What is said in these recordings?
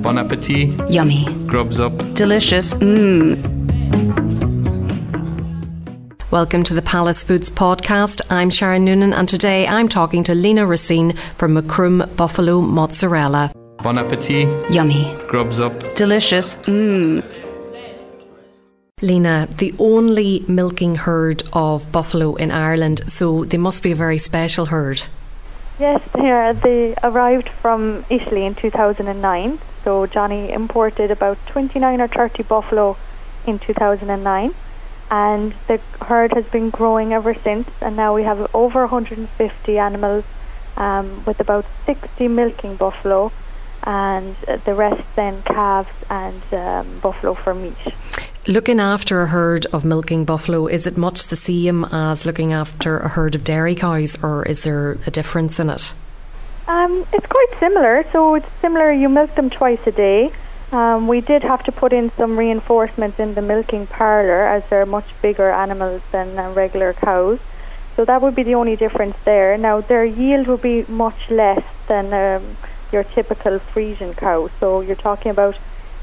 Bon appetit. Yummy. Grubs up. Delicious. Mmm. Welcome to the Palace Foods podcast. I'm Sharon Noonan, and today I'm talking to Lina Racine from Macroom Buffalo Mozzarella. Bon appetit. Yummy. Grubs up. Delicious. Mmm. Lina, the only milking herd of buffalo in Ireland, so they must be a very special herd. Yes, they are. They arrived from Italy in 2009. So Johnny imported about 29 or 30 buffalo in 2009, and the herd has been growing ever since. And now we have over 150 animals, um, with about 60 milking buffalo, and the rest then calves and um, buffalo for meat. Looking after a herd of milking buffalo, is it much the same as looking after a herd of dairy cows, or is there a difference in it? Um, it's quite similar. So it's similar. You milk them twice a day. Um, we did have to put in some reinforcements in the milking parlour as they're much bigger animals than uh, regular cows. So that would be the only difference there. Now their yield would be much less than um, your typical Friesian cow. So you're talking about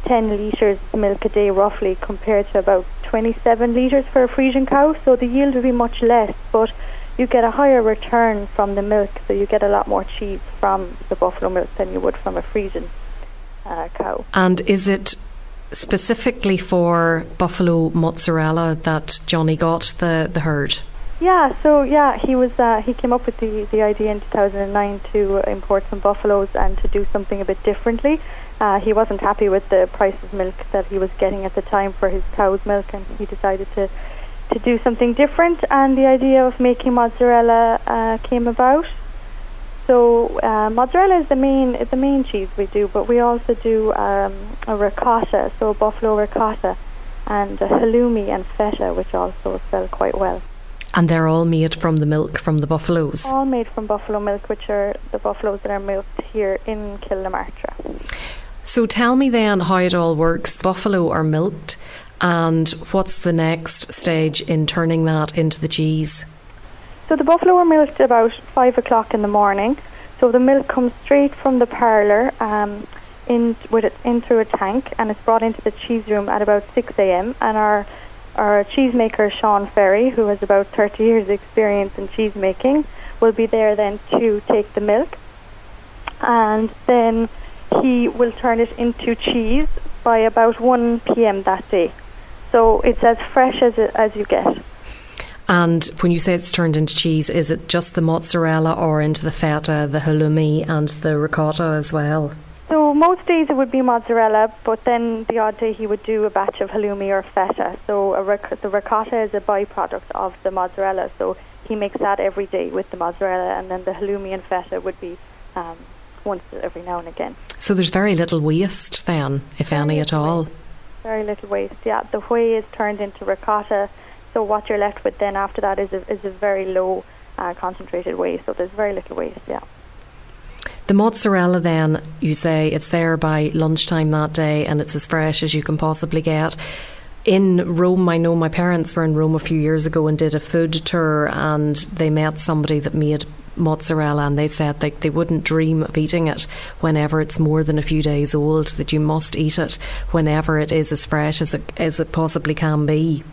10 litres of milk a day roughly compared to about 27 litres for a Friesian cow. So the yield would be much less, but you get a higher return from the milk, so you get a lot more cheese from the buffalo milk than you would from a Friesian uh, cow. And is it specifically for buffalo mozzarella that Johnny got the, the herd? Yeah, so yeah, he was uh, he came up with the, the idea in 2009 to import some buffaloes and to do something a bit differently. Uh, he wasn't happy with the price of milk that he was getting at the time for his cow's milk, and he decided to to do something different. And the idea of making mozzarella uh, came about. So uh, mozzarella is the main the main cheese we do, but we also do um, a ricotta, so a buffalo ricotta, and a halloumi and feta, which also sell quite well. And they're all made from the milk from the buffaloes? All made from buffalo milk, which are the buffaloes that are milked here in Kilnamartyra. So tell me then how it all works. Buffalo are milked, and what's the next stage in turning that into the cheese? So the buffalo are milked about five o'clock in the morning. So the milk comes straight from the parlour um, in with it in through a tank, and it's brought into the cheese room at about six a.m. And our our cheesemaker Sean Ferry, who has about 30 years experience in cheese making, will be there then to take the milk and then he will turn it into cheese by about 1 p.m. that day. So it's as fresh as it, as you get. And when you say it's turned into cheese, is it just the mozzarella or into the feta, the halloumi, and the ricotta as well? So most days it would be mozzarella, but then the odd day he would do a batch of halloumi or feta. So ric- the ricotta is a byproduct of the mozzarella, so he makes that every day with the mozzarella, and then the halloumi and feta would be um, once every now and again. So there's very little waste then, if any at all. Very little waste. Yeah, the whey is turned into ricotta, so what you're left with then after that is a, is a very low uh, concentrated whey. So there's very little waste. Yeah. The mozzarella, then, you say it's there by lunchtime that day and it's as fresh as you can possibly get. In Rome, I know my parents were in Rome a few years ago and did a food tour, and they met somebody that made mozzarella, and they said they, they wouldn't dream of eating it whenever it's more than a few days old, that you must eat it whenever it is as fresh as it, as it possibly can be.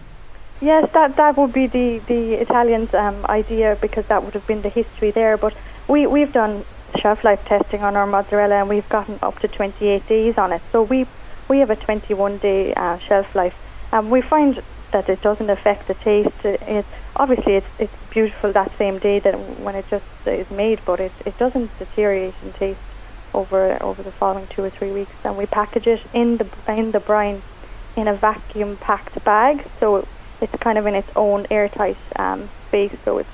Yes, that that would be the the Italians' um, idea because that would have been the history there. But we we've done shelf life testing on our mozzarella and we've gotten up to 28 days on it. So we we have a 21 day uh, shelf life, and we find that it doesn't affect the taste. It, it, obviously it's it's beautiful that same day that when it just is made, but it it doesn't deteriorate in taste over over the following two or three weeks. And we package it in the in the brine in a vacuum packed bag, so it's kind of in its own airtight um, space, so it's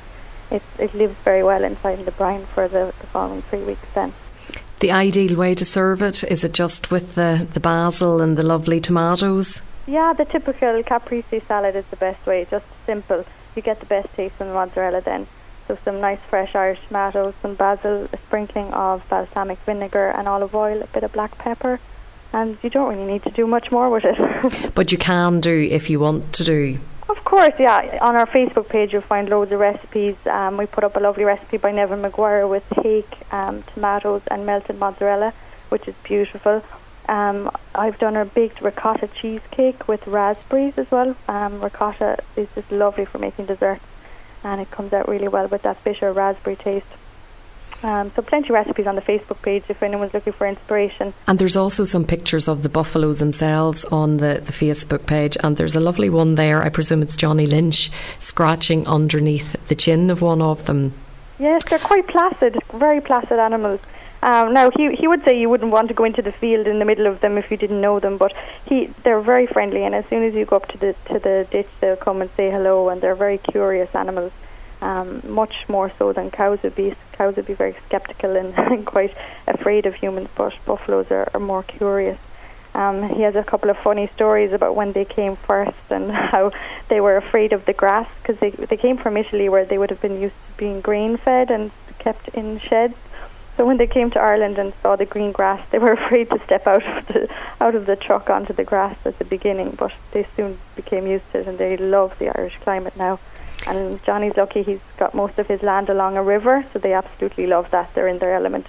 it, it lives very well inside the brine for the, the following three weeks then. The ideal way to serve it is it just with the, the basil and the lovely tomatoes? Yeah, the typical caprese salad is the best way, just simple. You get the best taste from the mozzarella then. So some nice fresh Irish tomatoes, some basil, a sprinkling of balsamic vinegar and olive oil, a bit of black pepper, and you don't really need to do much more with it. but you can do if you want to do. Of course, yeah. On our Facebook page, you'll find loads of recipes. Um, we put up a lovely recipe by Neven Maguire with hake, um, tomatoes, and melted mozzarella, which is beautiful. Um, I've done a baked ricotta cheesecake with raspberries as well. Um, ricotta is just lovely for making desserts, and it comes out really well with that bitter raspberry taste. Um, so plenty of recipes on the Facebook page if anyone's looking for inspiration. And there's also some pictures of the buffaloes themselves on the, the Facebook page. And there's a lovely one there. I presume it's Johnny Lynch scratching underneath the chin of one of them. Yes, they're quite placid, very placid animals. Um, now he he would say you wouldn't want to go into the field in the middle of them if you didn't know them, but he they're very friendly, and as soon as you go up to the to the ditch, they'll come and say hello, and they're very curious animals um, much more so than cows would be. Cows would be very skeptical and, and quite afraid of humans, but buffaloes are, are more curious. Um, he has a couple of funny stories about when they came first and how they were afraid of the grass because they they came from Italy where they would have been used to being grain fed and kept in sheds. So when they came to Ireland and saw the green grass, they were afraid to step out of the out of the truck onto the grass at the beginning, but they soon became used to it and they love the Irish climate now. And Johnny's lucky he's got most of his land along a river, so they absolutely love that. They're in their element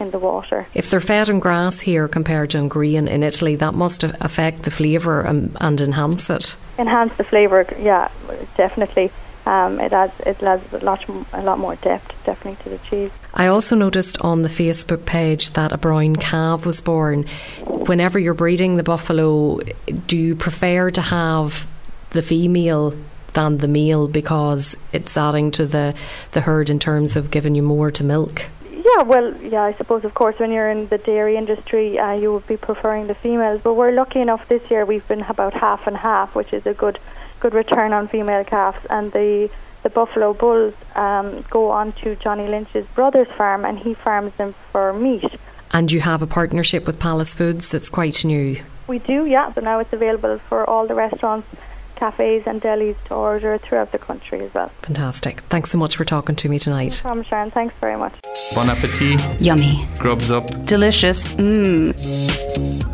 in the water. If they're fed on grass here compared to green in Italy, that must affect the flavour and, and enhance it. Enhance the flavour, yeah, definitely. Um, it adds it adds a lot a lot more depth, definitely, to the cheese. I also noticed on the Facebook page that a brown calf was born. Whenever you're breeding the buffalo, do you prefer to have the female than the male because it's adding to the, the herd in terms of giving you more to milk? Yeah, well, yeah, I suppose, of course, when you're in the dairy industry, uh, you would be preferring the females. But we're lucky enough this year; we've been about half and half, which is a good, good return on female calves. And the the buffalo bulls um, go on to Johnny Lynch's brother's farm, and he farms them for meat. And you have a partnership with Palace Foods that's quite new. We do, yeah. So now it's available for all the restaurants cafes and delis to order throughout the country as well. Fantastic. Thanks so much for talking to me tonight. No problem, Sharon. Thanks very much. Bon appetit. Yummy. Grubs up. Delicious. Mmm.